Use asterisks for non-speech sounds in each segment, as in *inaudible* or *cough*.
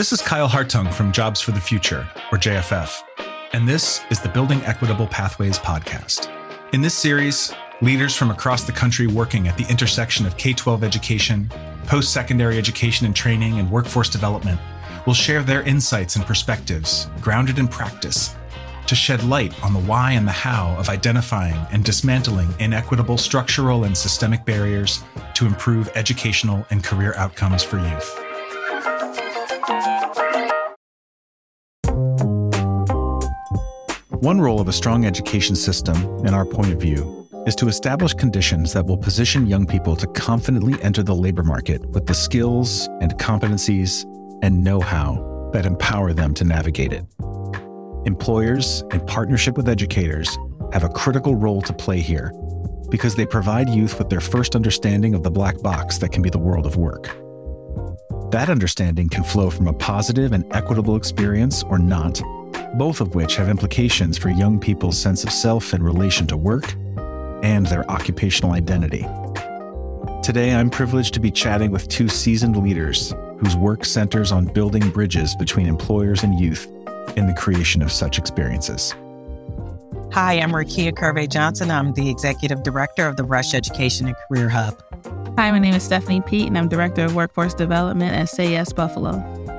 This is Kyle Hartung from Jobs for the Future, or JFF, and this is the Building Equitable Pathways podcast. In this series, leaders from across the country working at the intersection of K 12 education, post secondary education and training, and workforce development will share their insights and perspectives, grounded in practice, to shed light on the why and the how of identifying and dismantling inequitable structural and systemic barriers to improve educational and career outcomes for youth. One role of a strong education system, in our point of view, is to establish conditions that will position young people to confidently enter the labor market with the skills and competencies and know how that empower them to navigate it. Employers, in partnership with educators, have a critical role to play here because they provide youth with their first understanding of the black box that can be the world of work. That understanding can flow from a positive and equitable experience or not both of which have implications for young people's sense of self in relation to work and their occupational identity. Today, I'm privileged to be chatting with two seasoned leaders whose work centers on building bridges between employers and youth in the creation of such experiences. Hi, I'm Rukiya Curvey Johnson. I'm the Executive Director of the Rush Education and Career Hub. Hi, my name is Stephanie Peete, and I'm Director of Workforce Development at Say Yes Buffalo.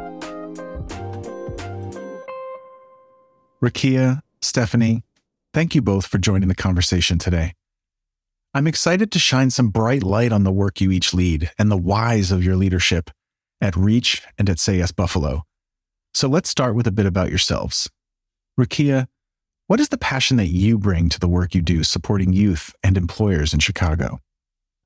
Rukiya, Stephanie, thank you both for joining the conversation today. I'm excited to shine some bright light on the work you each lead and the whys of your leadership at Reach and at Say Yes Buffalo. So let's start with a bit about yourselves. Rukiya, what is the passion that you bring to the work you do supporting youth and employers in Chicago?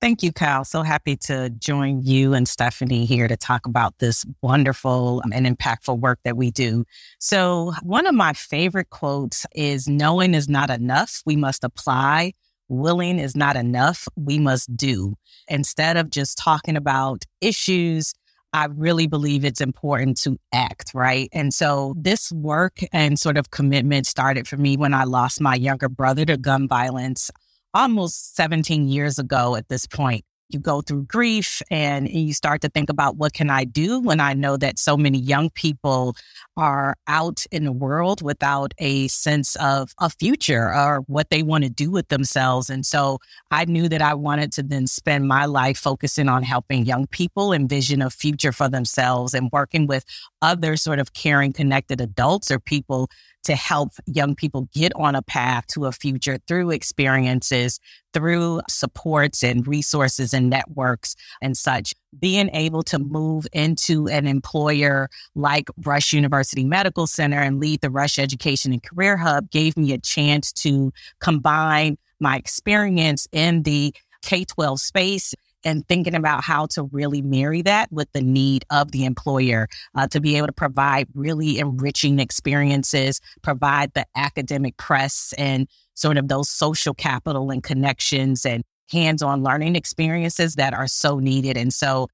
Thank you, Kyle. So happy to join you and Stephanie here to talk about this wonderful and impactful work that we do. So, one of my favorite quotes is Knowing is not enough. We must apply. Willing is not enough. We must do. Instead of just talking about issues, I really believe it's important to act, right? And so this work and sort of commitment started for me when I lost my younger brother to gun violence almost 17 years ago at this point you go through grief and you start to think about what can I do when I know that so many young people are out in the world without a sense of a future or what they want to do with themselves. And so I knew that I wanted to then spend my life focusing on helping young people envision a future for themselves and working with other sort of caring, connected adults or people to help young people get on a path to a future through experiences, through supports and resources and networks and such. Being able to move into an employer like Rush University Medical Center and lead the Rush Education and Career Hub gave me a chance to combine my experience in the K 12 space and thinking about how to really marry that with the need of the employer uh, to be able to provide really enriching experiences, provide the academic press and sort of those social capital and connections and hands on learning experiences that are so needed. And so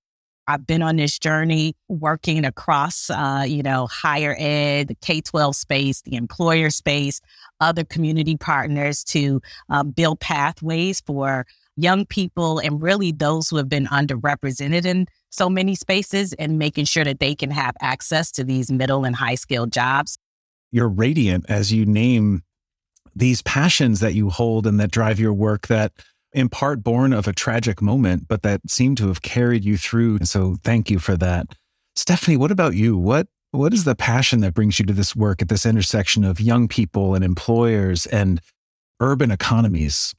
I've been on this journey working across, uh, you know, higher ed, the K 12 space, the employer space, other community partners to uh, build pathways for young people and really those who have been underrepresented in so many spaces and making sure that they can have access to these middle and high skilled jobs. You're radiant as you name these passions that you hold and that drive your work that in part born of a tragic moment, but that seem to have carried you through. And so thank you for that. Stephanie, what about you? What what is the passion that brings you to this work at this intersection of young people and employers and urban economies?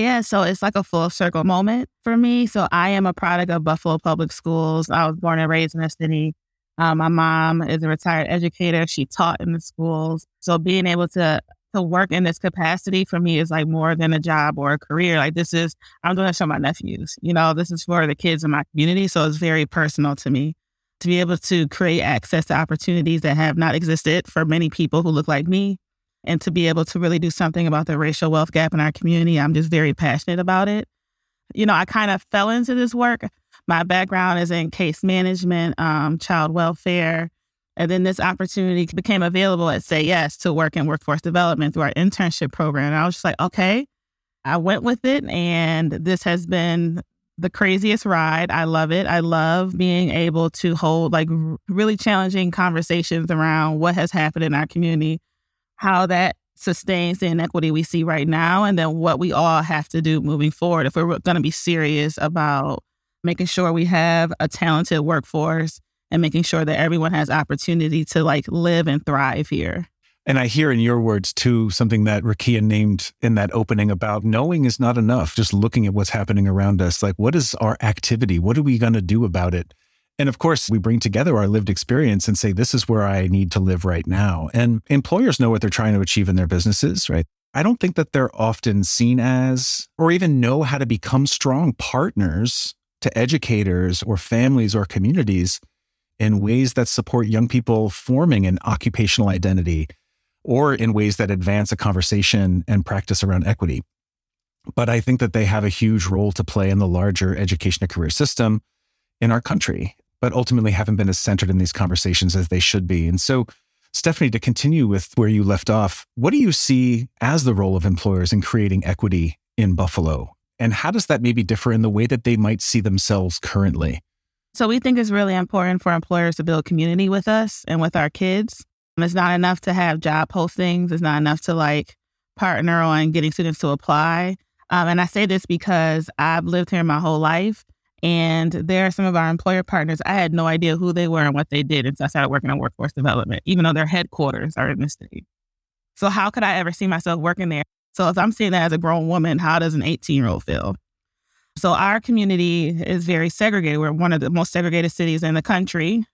Yeah, so it's like a full circle moment for me. So I am a product of Buffalo Public Schools. I was born and raised in the city. Um, my mom is a retired educator. She taught in the schools. So being able to to work in this capacity for me is like more than a job or a career. Like this is I'm doing this for my nephews. You know, this is for the kids in my community. So it's very personal to me to be able to create access to opportunities that have not existed for many people who look like me and to be able to really do something about the racial wealth gap in our community. I'm just very passionate about it. You know, I kind of fell into this work. My background is in case management, um, child welfare. And then this opportunity became available at Say Yes to work in workforce development through our internship program. And I was just like, okay, I went with it. And this has been the craziest ride. I love it. I love being able to hold like really challenging conversations around what has happened in our community, how that sustains the inequity we see right now, and then what we all have to do moving forward if we're going to be serious about making sure we have a talented workforce and making sure that everyone has opportunity to like live and thrive here. And I hear in your words too something that Rukiya named in that opening about knowing is not enough. Just looking at what's happening around us, like what is our activity? What are we going to do about it? And of course, we bring together our lived experience and say, this is where I need to live right now. And employers know what they're trying to achieve in their businesses, right? I don't think that they're often seen as or even know how to become strong partners to educators or families or communities in ways that support young people forming an occupational identity or in ways that advance a conversation and practice around equity. But I think that they have a huge role to play in the larger education and career system in our country, but ultimately haven't been as centered in these conversations as they should be. And so, Stephanie, to continue with where you left off, what do you see as the role of employers in creating equity in Buffalo? And how does that maybe differ in the way that they might see themselves currently? So, we think it's really important for employers to build community with us and with our kids. It's not enough to have job postings. It's not enough to like partner on getting students to apply. Um, and I say this because I've lived here my whole life. And there are some of our employer partners, I had no idea who they were and what they did And so I started working on workforce development, even though their headquarters are in the city. So, how could I ever see myself working there? So, if I'm seeing that as a grown woman, how does an 18 year old feel? So, our community is very segregated. We're one of the most segregated cities in the country.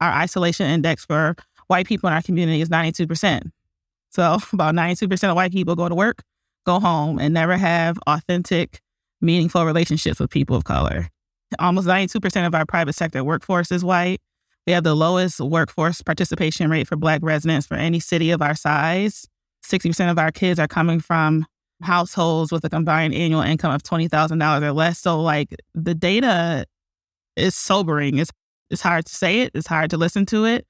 Our isolation index for white people in our community is 92%. So *laughs* about 92% of white people go to work, go home, and never have authentic, meaningful relationships with people of color. Almost 92% of our private sector workforce is white. We have the lowest workforce participation rate for Black residents for any city of our size. 60% of our kids are coming from households with a combined annual income of $20,000 or less. So, like, the data is sobering. It's, it's hard to say it, it's hard to listen to it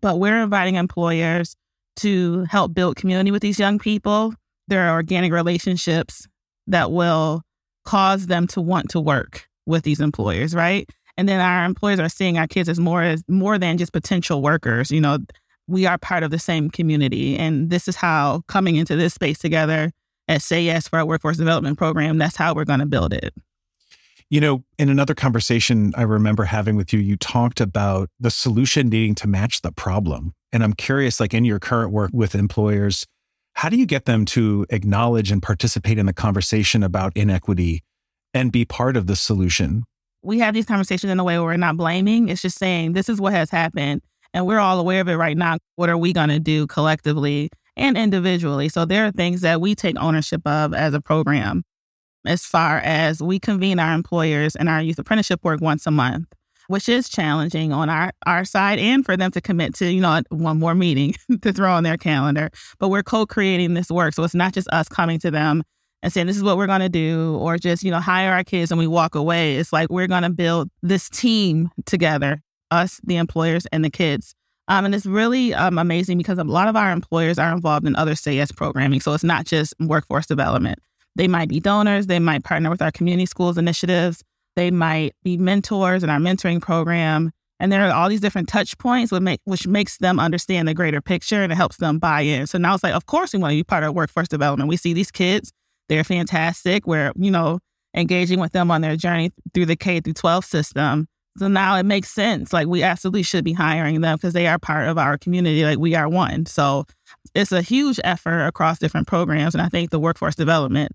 but we're inviting employers to help build community with these young people. There are organic relationships that will cause them to want to work with these employers, right? And then our employers are seeing our kids as more as more than just potential workers. You know, we are part of the same community. And this is how coming into this space together at Say Yes for our workforce development program, that's how we're going to build it. You know, in another conversation I remember having with you, you talked about the solution needing to match the problem. And I'm curious, like in your current work with employers, how do you get them to acknowledge and participate in the conversation about inequity and be part of the solution? We have these conversations in a way where we're not blaming. It's just saying, this is what has happened. And we're all aware of it right now. What are we going to do collectively and individually? So there are things that we take ownership of as a program as far as we convene our employers and our youth apprenticeship work once a month, which is challenging on our, our side and for them to commit to, you know, one more meeting *laughs* to throw on their calendar. But we're co creating this work. So it's not just us coming to them and saying, this is what we're going to do, or just, you know, hire our kids and we walk away. It's like we're going to build this team together, us, the employers, and the kids. Um, and it's really um, amazing because a lot of our employers are involved in other Yes programming. So it's not just workforce development. They might be donors, they might partner with our community schools initiatives, they might be mentors in our mentoring program. And there are all these different touch points which, make, which makes them understand the greater picture and it helps them buy in. So now it's like, of course, we want to be part of workforce development. We see these kids, they're fantastic. We're, you know, engaging with them on their journey through the K through 12 system. So now it makes sense. Like we absolutely should be hiring them because they are part of our community. Like we are one. So it's a huge effort across different programs. And I think the workforce development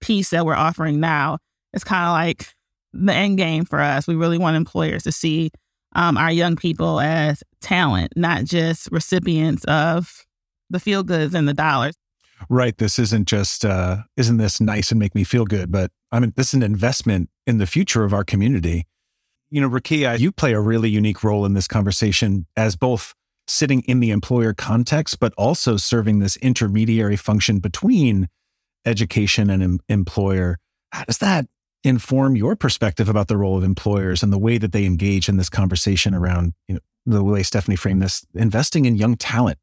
piece that we're offering now is kind of like the end game for us. We really want employers to see um, our young people as talent, not just recipients of the feel goods and the dollars. Right. This isn't just, uh, isn't this nice and make me feel good, but I mean, this is an investment in the future of our community. You know, Rukiya, you play a really unique role in this conversation as both sitting in the employer context, but also serving this intermediary function between education and em- employer. How does that inform your perspective about the role of employers and the way that they engage in this conversation around you know, the way Stephanie framed this, investing in young talent?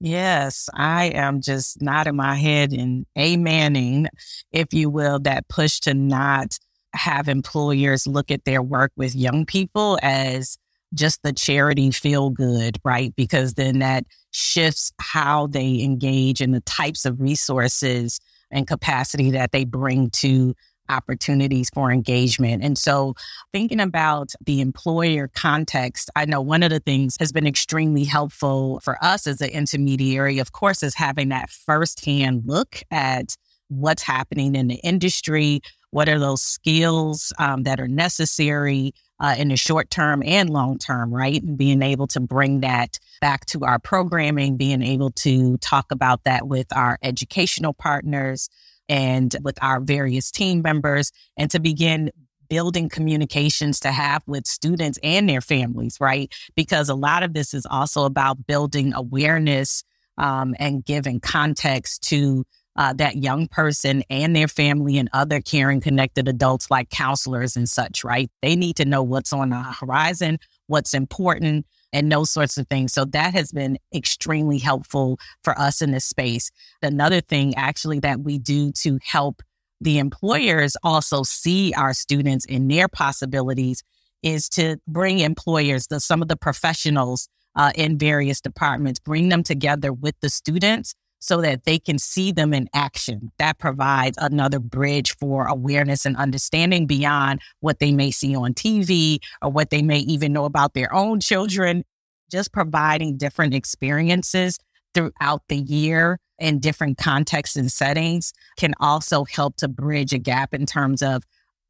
Yes, I am just nodding my head and amening, if you will, that push to not have employers look at their work with young people as just the charity feel good, right? Because then that shifts how they engage and the types of resources and capacity that they bring to opportunities for engagement. And so, thinking about the employer context, I know one of the things has been extremely helpful for us as an intermediary, of course, is having that firsthand look at what's happening in the industry. What are those skills um, that are necessary uh, in the short term and long term, right? And being able to bring that back to our programming, being able to talk about that with our educational partners and with our various team members, and to begin building communications to have with students and their families, right? Because a lot of this is also about building awareness um, and giving context to uh, that young person and their family and other caring connected adults like counselors and such, right? They need to know what's on the horizon, what's important, and those sorts of things. So that has been extremely helpful for us in this space. Another thing actually that we do to help the employers also see our students and their possibilities is to bring employers, the, some of the professionals uh, in various departments, bring them together with the students so that they can see them in action. That provides another bridge for awareness and understanding beyond what they may see on TV or what they may even know about their own children. Just providing different experiences throughout the year in different contexts and settings can also help to bridge a gap in terms of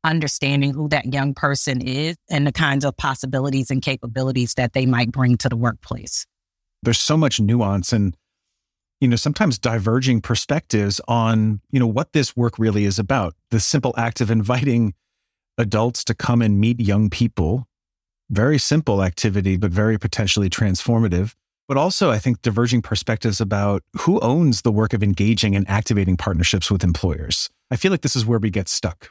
understanding who that young person is and the kinds of possibilities and capabilities that they might bring to the workplace. There's so much nuance and you know, sometimes diverging perspectives on, you know, what this work really is about. The simple act of inviting adults to come and meet young people, very simple activity, but very potentially transformative. But also, I think diverging perspectives about who owns the work of engaging and activating partnerships with employers. I feel like this is where we get stuck.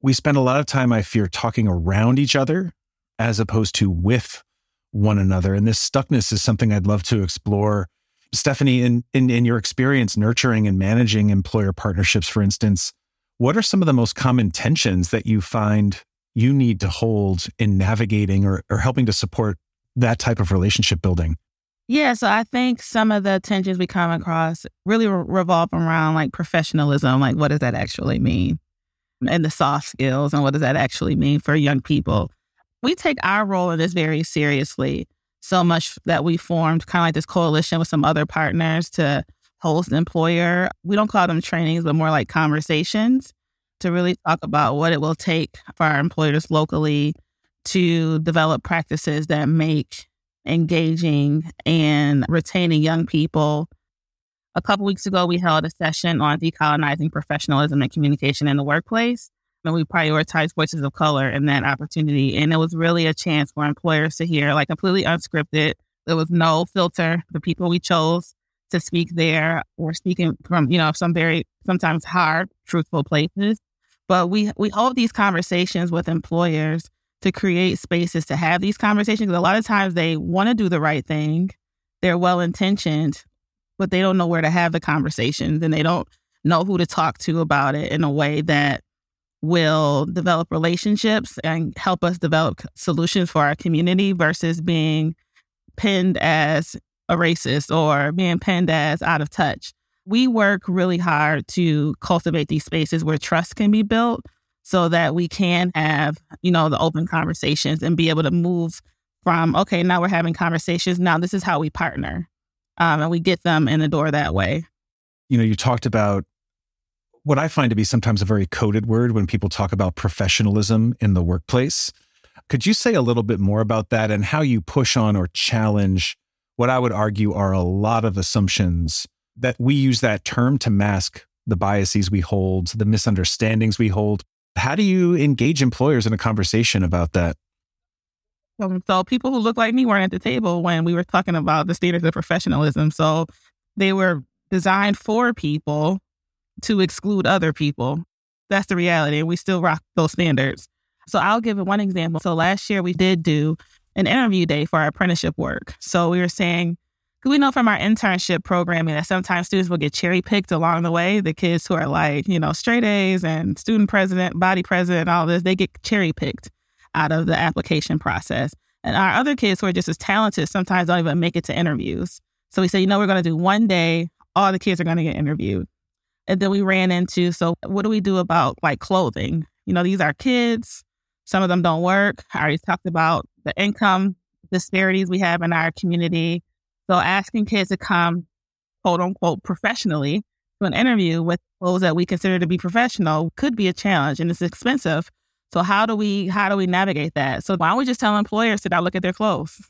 We spend a lot of time, I fear, talking around each other as opposed to with one another. And this stuckness is something I'd love to explore Stephanie, in, in, in your experience nurturing and managing employer partnerships, for instance, what are some of the most common tensions that you find you need to hold in navigating or, or helping to support that type of relationship building? Yeah, so I think some of the tensions we come across really re- revolve around like professionalism, like what does that actually mean? And the soft skills, and what does that actually mean for young people? We take our role in this very seriously so much that we formed kind of like this coalition with some other partners to host employer. We don't call them trainings, but more like conversations to really talk about what it will take for our employers locally to develop practices that make engaging and retaining young people. A couple weeks ago, we held a session on decolonizing professionalism and communication in the workplace and we prioritize voices of color in that opportunity. And it was really a chance for employers to hear, like completely unscripted. There was no filter. The people we chose to speak there were speaking from, you know, some very sometimes hard, truthful places. But we we hold these conversations with employers to create spaces to have these conversations. A lot of times they want to do the right thing. They're well intentioned, but they don't know where to have the conversations and they don't know who to talk to about it in a way that will develop relationships and help us develop solutions for our community versus being pinned as a racist or being pinned as out of touch. We work really hard to cultivate these spaces where trust can be built so that we can have, you know, the open conversations and be able to move from, okay, now we're having conversations. Now this is how we partner. Um, and we get them in the door that way. You know, you talked about what I find to be sometimes a very coded word when people talk about professionalism in the workplace. Could you say a little bit more about that and how you push on or challenge what I would argue are a lot of assumptions that we use that term to mask the biases we hold, the misunderstandings we hold? How do you engage employers in a conversation about that? Um, so people who look like me weren't at the table when we were talking about the standards of professionalism. So they were designed for people to exclude other people. That's the reality. And we still rock those standards. So I'll give one example. So last year we did do an interview day for our apprenticeship work. So we were saying, we know from our internship programming that sometimes students will get cherry picked along the way. The kids who are like, you know, straight A's and student president, body president, all this, they get cherry picked out of the application process. And our other kids who are just as talented sometimes don't even make it to interviews. So we said, you know, we're going to do one day, all the kids are going to get interviewed. And then we ran into, so what do we do about like clothing? You know, these are kids. Some of them don't work. I already talked about the income disparities we have in our community. So asking kids to come, quote unquote, professionally to an interview with clothes that we consider to be professional could be a challenge and it's expensive. So how do we how do we navigate that? So why don't we just tell employers to not look at their clothes?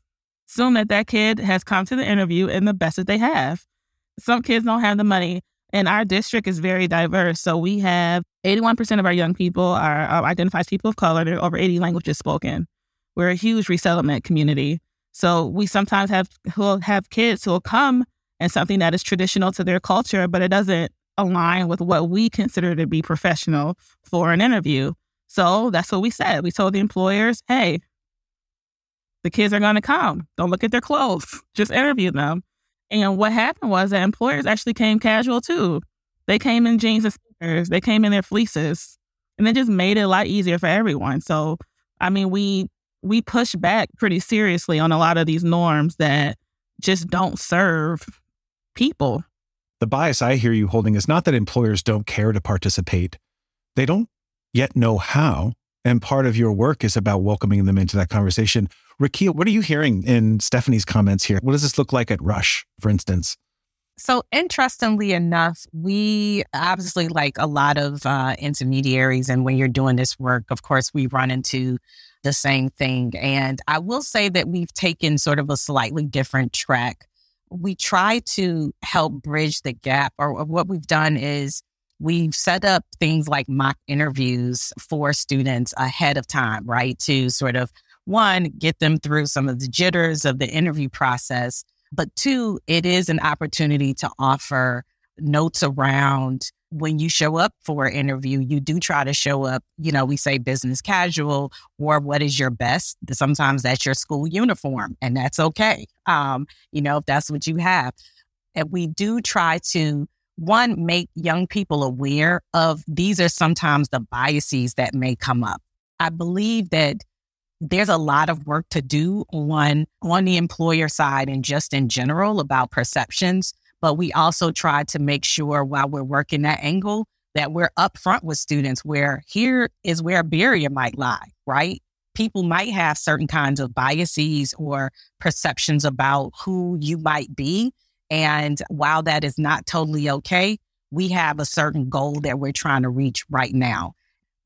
Assume that that kid has come to the interview in the best that they have. Some kids don't have the money, and our district is very diverse. So we have 81% of our young people are uh, identified as people of color. There are over 80 languages spoken. We're a huge resettlement community. So we sometimes have who'll have kids who'll come and something that is traditional to their culture, but it doesn't align with what we consider to be professional for an interview. So that's what we said. We told the employers, hey, the kids are going to come. Don't look at their clothes. Just interview them. And what happened was that employers actually came casual too. They came in jeans and sneakers. They came in their fleeces, and it just made it a lot easier for everyone. So, I mean, we we push back pretty seriously on a lot of these norms that just don't serve people. The bias I hear you holding is not that employers don't care to participate, they don't yet know how. And part of your work is about welcoming them into that conversation. Rukiya, what are you hearing in Stephanie's comments here? What does this look like at Rush, for instance? So, interestingly enough, we obviously, like a lot of uh, intermediaries, and when you're doing this work, of course, we run into the same thing. And I will say that we've taken sort of a slightly different track. We try to help bridge the gap, or what we've done is we've set up things like mock interviews for students ahead of time, right? To sort of one, get them through some of the jitters of the interview process. But two, it is an opportunity to offer notes around when you show up for an interview, you do try to show up, you know, we say business casual or what is your best. Sometimes that's your school uniform, and that's okay. Um, you know, if that's what you have. And we do try to, one, make young people aware of these are sometimes the biases that may come up. I believe that there's a lot of work to do on on the employer side and just in general about perceptions but we also try to make sure while we're working that angle that we're upfront with students where here is where a barrier might lie, right? People might have certain kinds of biases or perceptions about who you might be. And while that is not totally okay, we have a certain goal that we're trying to reach right now.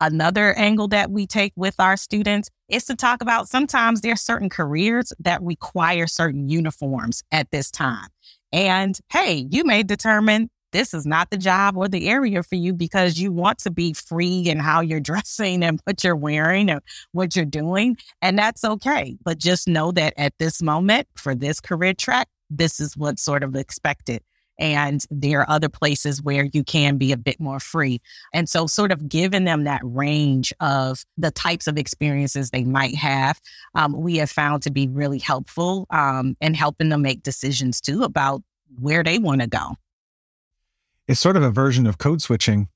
Another angle that we take with our students is to talk about sometimes there are certain careers that require certain uniforms at this time. And hey, you may determine this is not the job or the area for you because you want to be free in how you're *laughs* dressing and what you're wearing and what you're doing. And that's okay. But just know that at this moment, for this career track, this is what's sort of expected. And there are other places where you can be a bit more free. And so, sort of giving them that range of the types of experiences they might have, um, we have found to be really helpful um, in helping them make decisions too about where they want to go. It's sort of a version of code switching,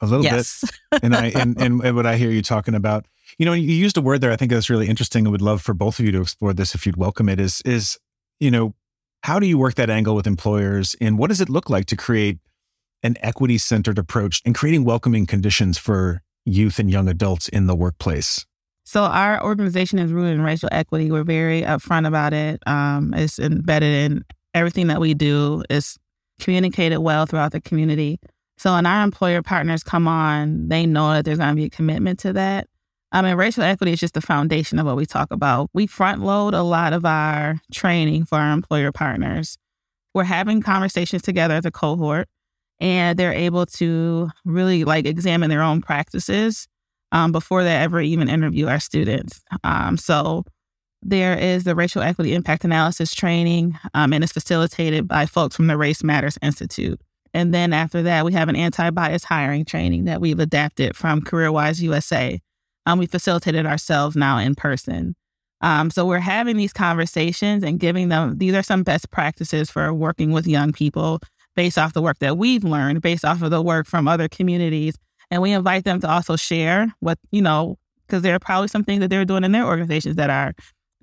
a little yes. bit. *laughs* and I and, and what I hear you talking about, you know, you used a word there. I think that's really interesting. I would love for both of you to explore this if you'd welcome it. Is is you know how do you work that angle with employers? And what does it look like to create an equity centered approach and creating welcoming conditions for youth and young adults in the workplace? So our organization is rooted in racial equity. We're very upfront about it. Um, it's embedded in everything that we do. It's communicated well throughout the community. So when our employer partners come on, they know that there's going to be a commitment to that. I mean, racial equity is just the foundation of what we talk about. We front load a lot of our training for our employer partners. We're having conversations together as a cohort, and they're able to really like examine their own practices um, before they ever even interview our students. Um, so there is the racial equity impact analysis training, um, and it's facilitated by folks from the Race Matters Institute. And then after that, we have an anti bias hiring training that we've adapted from CareerWise USA. Um, we facilitated ourselves now in person. Um, so we're having these conversations and giving them, these are some best practices for working with young people based off the work that we've learned, based off of the work from other communities. And we invite them to also share what, you know, because there are probably some things that they're doing in their organizations that are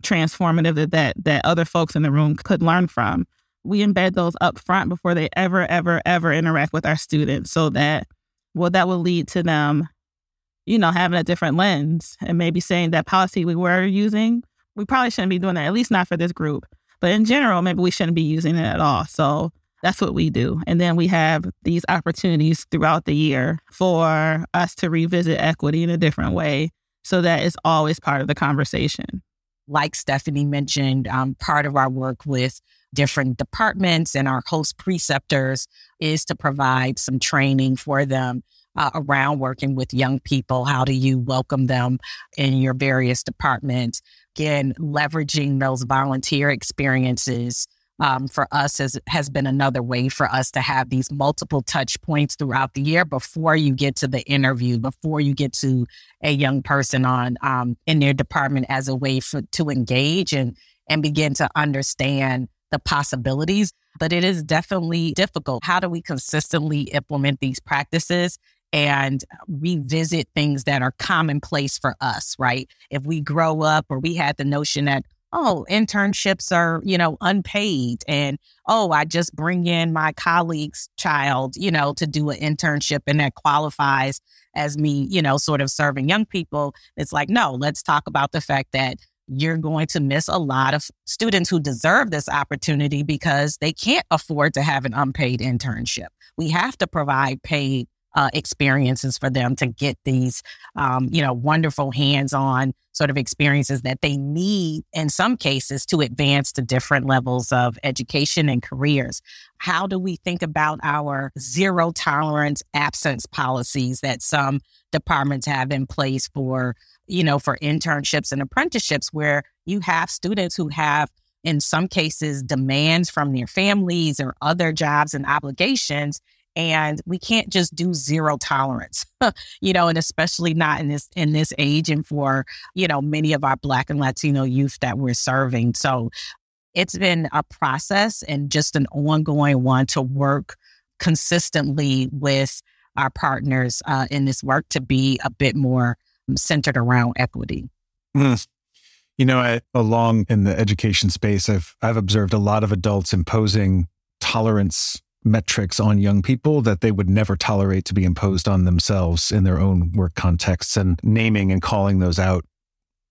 transformative that, that that other folks in the room could learn from. We embed those up front before they ever, ever, ever interact with our students so that well, that will lead to them, you know, having a different lens and maybe saying that policy we were using, we probably shouldn't be doing that, at least not for this group. But in general, maybe we shouldn't be using it at all. So that's what we do. And then we have these opportunities throughout the year for us to revisit equity in a different way so that it's always part of the conversation. Like Stephanie mentioned, um, part of our work with different departments and our host preceptors is to provide some training for them uh, around working with young people. How do you welcome them in your various departments? Again, leveraging those volunteer experiences um, for us has, has been another way for us to have these multiple touch points throughout the year before you get to the interview, before you get to a young person on um, in their department as a way for, to engage and and begin to understand the possibilities, but it is definitely difficult. How do we consistently implement these practices and revisit things that are commonplace for us, right? If we grow up or we had the notion that, oh, internships are, you know, unpaid and, oh, I just bring in my colleague's child, you know, to do an internship and that qualifies as me, you know, sort of serving young people. It's like, no, let's talk about the fact that you're going to miss a lot of students who deserve this opportunity because they can't afford to have an unpaid internship. We have to provide paid uh, experiences for them to get these, um, you know, wonderful hands-on sort of experiences that they need in some cases to advance to different levels of education and careers. How do we think about our zero tolerance absence policies that some departments have in place for you know, for internships and apprenticeships where you have students who have, in some cases, demands from their families or other jobs and obligations. And we can't just do zero tolerance, *laughs* you know, and especially not in this in this age and for, you know, many of our Black and Latino youth that we're serving. So it's been a process and just an ongoing one to work consistently with our partners uh, in this work to be a bit more centered around equity. Mm. You know, I, along in the education space, I've I've observed a lot of adults imposing tolerance metrics on young people that they would never tolerate to be imposed on themselves in their own work contexts and naming and calling those out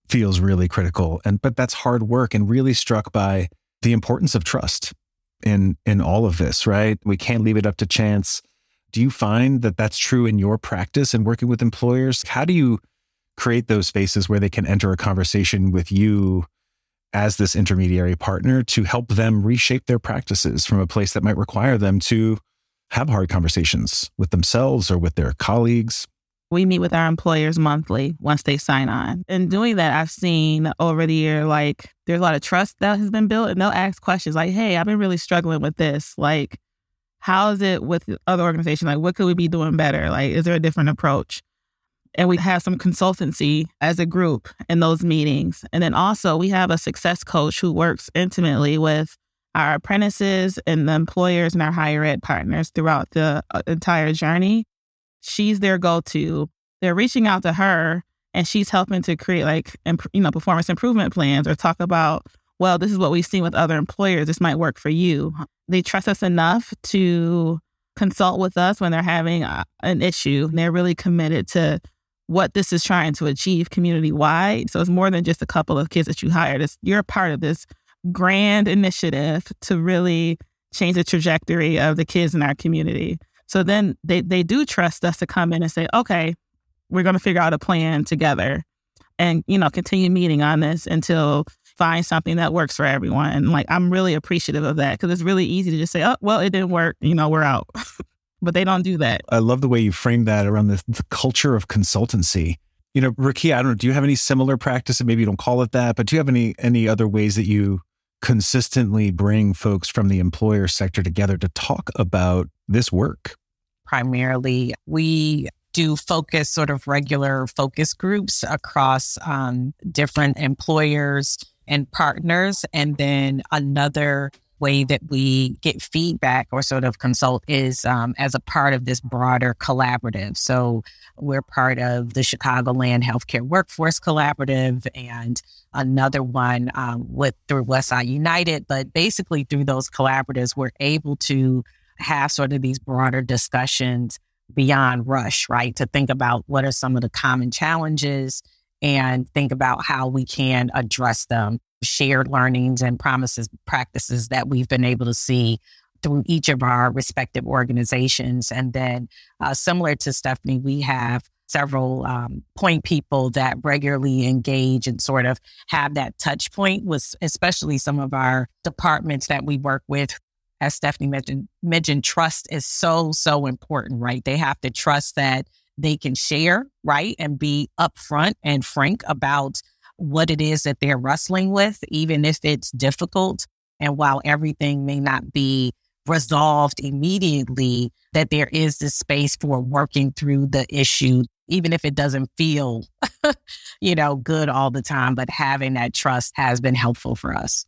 feels really critical. And but that's hard work and really struck by the importance of trust in in all of this right? We can't leave it up to chance. Do you find that that's true in your practice and working with employers? How do you create those spaces where they can enter a conversation with you as this intermediary partner to help them reshape their practices from a place that might require them to have hard conversations with themselves or with their colleagues. We meet with our employers monthly once they sign on. And doing that, I've seen over the year, like, there's a lot of trust that has been built, and they'll ask questions like, Hey, I've been really struggling with this. Like, how is it with other organizations? Like, what could we be doing better? Like, is there a different approach? And we have some consultancy as a group in those meetings. And then also we have a success coach who works intimately with our apprentices and the employers and our higher ed partners throughout the uh, entire journey. She's their go-to. They're reaching out to her and she's helping to create like, imp- you know, performance improvement plans or talk about, well, this is what we've seen with other employers. This might work for you. They trust us enough to consult with us when they're having uh, an issue. They're really committed to what this is trying to achieve community wide. So it's more than just a couple of kids that you hired. It's, you're a part of this grand initiative to really change the trajectory of the kids in our community. So then they, they do trust us to come in and say, okay, we're going to figure out a plan together and, you know, continue meeting on this until find something that works for everyone. And like, I'm really appreciative of that because it's really easy to just say, oh, well, it didn't work. You know, we're out. *laughs* but they don't do that. I love the way you framed that around the, the culture of consultancy. You know, Rukiya, I don't know, do you have any similar practice? And maybe you don't call it that, but do you have any any other ways that you consistently bring folks from the employer sector together to talk about this work? Primarily, we do focus sort of regular focus groups across um, different employers and partners. And then another way that we get feedback or sort of consult is um, as a part of this broader collaborative. So we're part of the Chicagoland Healthcare Workforce Collaborative and another one um, with through Westside United. But basically, through those collaboratives, we're able to have sort of these broader discussions beyond rush, right? To think about what are some of the common challenges and think about how we can address them shared learnings and promises practices that we've been able to see through each of our respective organizations. And then, uh, similar to Stephanie, we have several um, point people that regularly engage and sort of have that touch point with especially some of our departments that we work with as stephanie mentioned mentioned trust is so so important right they have to trust that they can share right and be upfront and frank about what it is that they're wrestling with, even if it's difficult. And while everything may not be resolved immediately, that there is this space for working through the issue, even if it doesn't feel, *laughs* you know, good all the time. But having that trust has been helpful for us.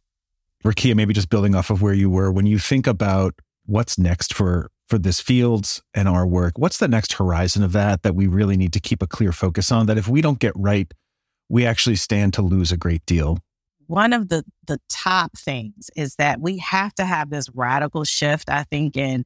Rukiya, maybe just building off of where you were, when you think about what's next for for this fields and our work, what's the next horizon of that that we really need to keep a clear focus on? That if we don't get right we actually stand to lose a great deal. One of the the top things is that we have to have this radical shift, I think, in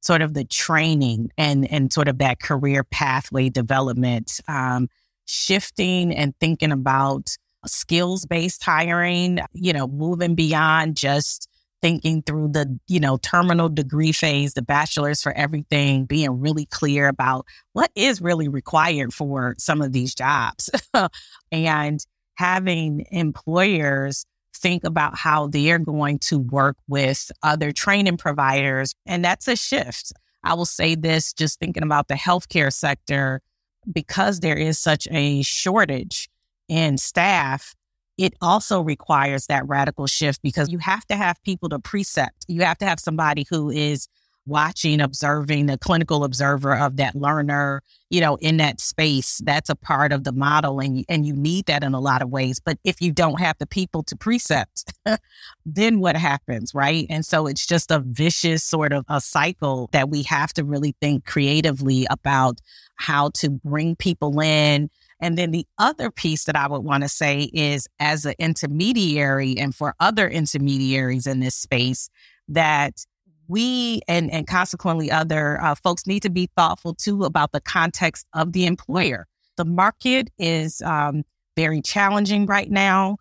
sort of the training and and sort of that career pathway development, um, shifting and thinking about skills based hiring. You know, moving beyond just thinking through the, you know, terminal degree phase, the bachelor's for everything, being really clear about what is really required for some of these jobs *laughs* and having employers think about how they're going to work with other training providers. And that's a shift. I will say this just thinking about the healthcare sector, because there is such a shortage in staff, it also requires that radical shift because you have to have people to precept. You have to have somebody who is watching, observing, the clinical observer of that learner, you know, in that space. That's a part of the model and, and you need that in a lot of ways. But if you don't have the people to precept, *laughs* then what happens, right? And so it's just a vicious sort of a cycle that we have to really think creatively about how to bring people in and then the other piece that I would want to say is as an intermediary and for other intermediaries in this space, that we and, and consequently other uh, folks need to be thoughtful too about the context of the employer. The market is um, very challenging right now.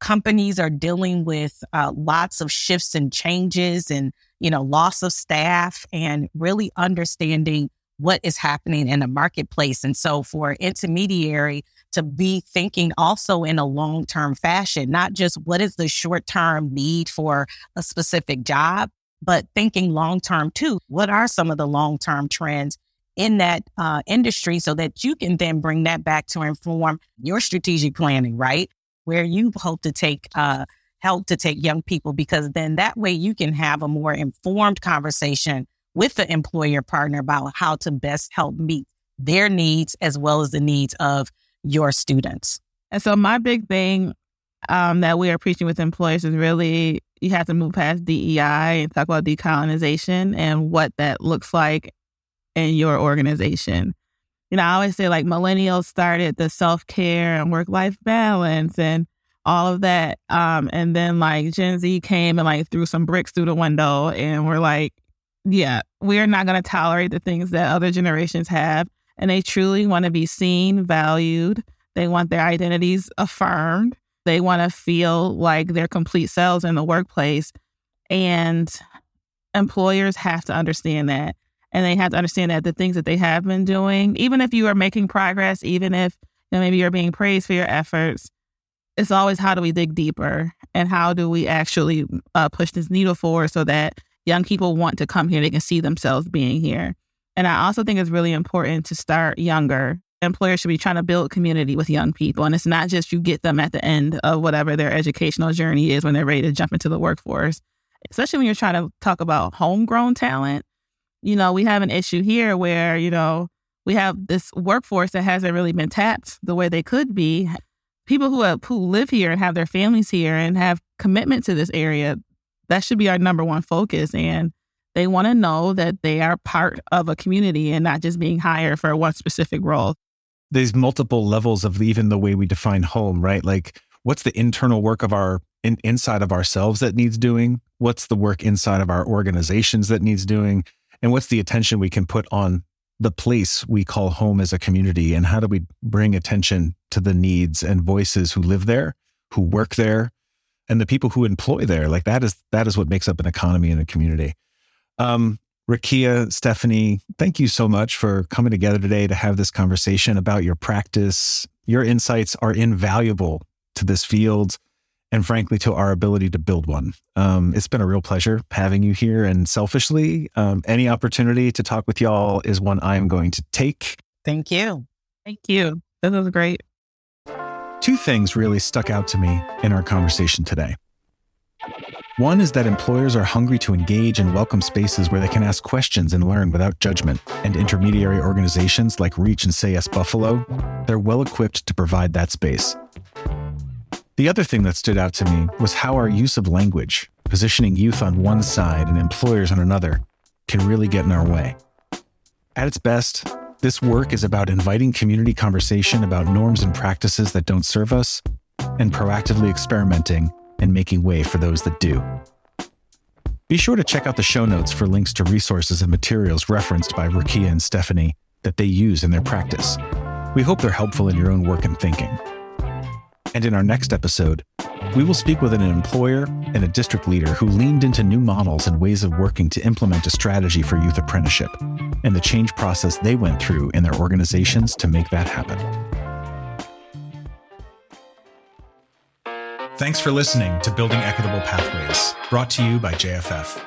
Companies are dealing with uh, lots of shifts and changes and, you know, loss of staff and really understanding what is happening in the marketplace. And so for intermediary to be thinking also in a long term fashion, not just what is the short term need for a specific job, but thinking long term too. What are some of the long term trends in that uh, industry so that you can then bring that back to inform your strategic planning, right? Where you hope to take, uh, help to take young people, because then that way you can have a more informed conversation with the employer partner about how to best help meet their needs as well as the needs of your students. And so, my big thing um, that we are preaching with employers is really you have to move past DEI and talk about decolonization and what that looks like in your organization. You know, I always say like millennials started the self care and work life balance and all of that. Um, and then like Gen Z came and like threw some bricks through the window and we're like, yeah, we're not going to tolerate the things that other generations have. And they truly want to be seen, valued. They want their identities affirmed. They want to feel like they're complete selves in the workplace. And employers have to understand that. And they have to understand that the things that they have been doing, even if you are making progress, even if you know, maybe you're being praised for your efforts, it's always how do we dig deeper and how do we actually uh, push this needle forward so that young people want to come here, they can see themselves being here. And I also think it's really important to start younger. Employers should be trying to build community with young people. And it's not just you get them at the end of whatever their educational journey is when they're ready to jump into the workforce, especially when you're trying to talk about homegrown talent. You know, we have an issue here where, you know, we have this workforce that hasn't really been tapped the way they could be. People who have, who live here and have their families here and have commitment to this area, that should be our number one focus. And they want to know that they are part of a community and not just being hired for one specific role. There's multiple levels of even the way we define home, right? Like, what's the internal work of our in, inside of ourselves that needs doing? What's the work inside of our organizations that needs doing? And what's the attention we can put on the place we call home as a community? And how do we bring attention to the needs and voices who live there, who work there, and the people who employ there? Like that is that is what makes up an economy and a community. Um, Rukiya, Stephanie, thank you so much for coming together today to have this conversation about your practice. Your insights are invaluable to this field and frankly to our ability to build one. Um, it's been a real pleasure having you here. And selfishly, um, any opportunity to talk with y'all is one I am going to take. Thank you. Thank you. This was great. Two things really stuck out to me in our conversation today. One is that employers are hungry to engage and welcome spaces where they can ask questions and learn without judgment. And intermediary organizations like Reach and Say Yes Buffalo, they're well equipped to provide that space. The other thing that stood out to me was how our use of language, positioning youth on one side and employers on another, can really get in our way. At its best, this work is about inviting community conversation about norms and practices that don't serve us and proactively experimenting and making way for those that do. Be sure to check out the show notes for links to resources and materials referenced by Rukiya and Stephanie that they use in their practice. We hope they're helpful in your own work and thinking. And in our next episode, we will speak with an employer and a district leader who leaned into new models and ways of working to implement a strategy for youth apprenticeship and the change process they went through in their organizations to make that happen. Thanks for listening to Building Equitable Pathways, brought to you by JFF.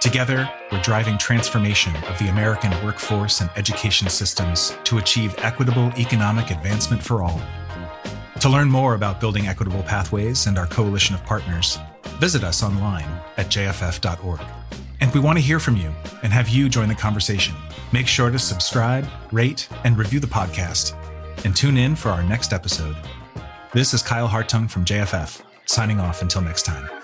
Together, we're driving transformation of the American workforce and education systems to achieve equitable economic advancement for all. To learn more about Building Equitable Pathways and our coalition of partners, visit us online at jff.org. And we want to hear from you and have you join the conversation. Make sure to subscribe, rate, and review the podcast. And tune in for our next episode. This is Kyle Hartung from JFF signing off until next time.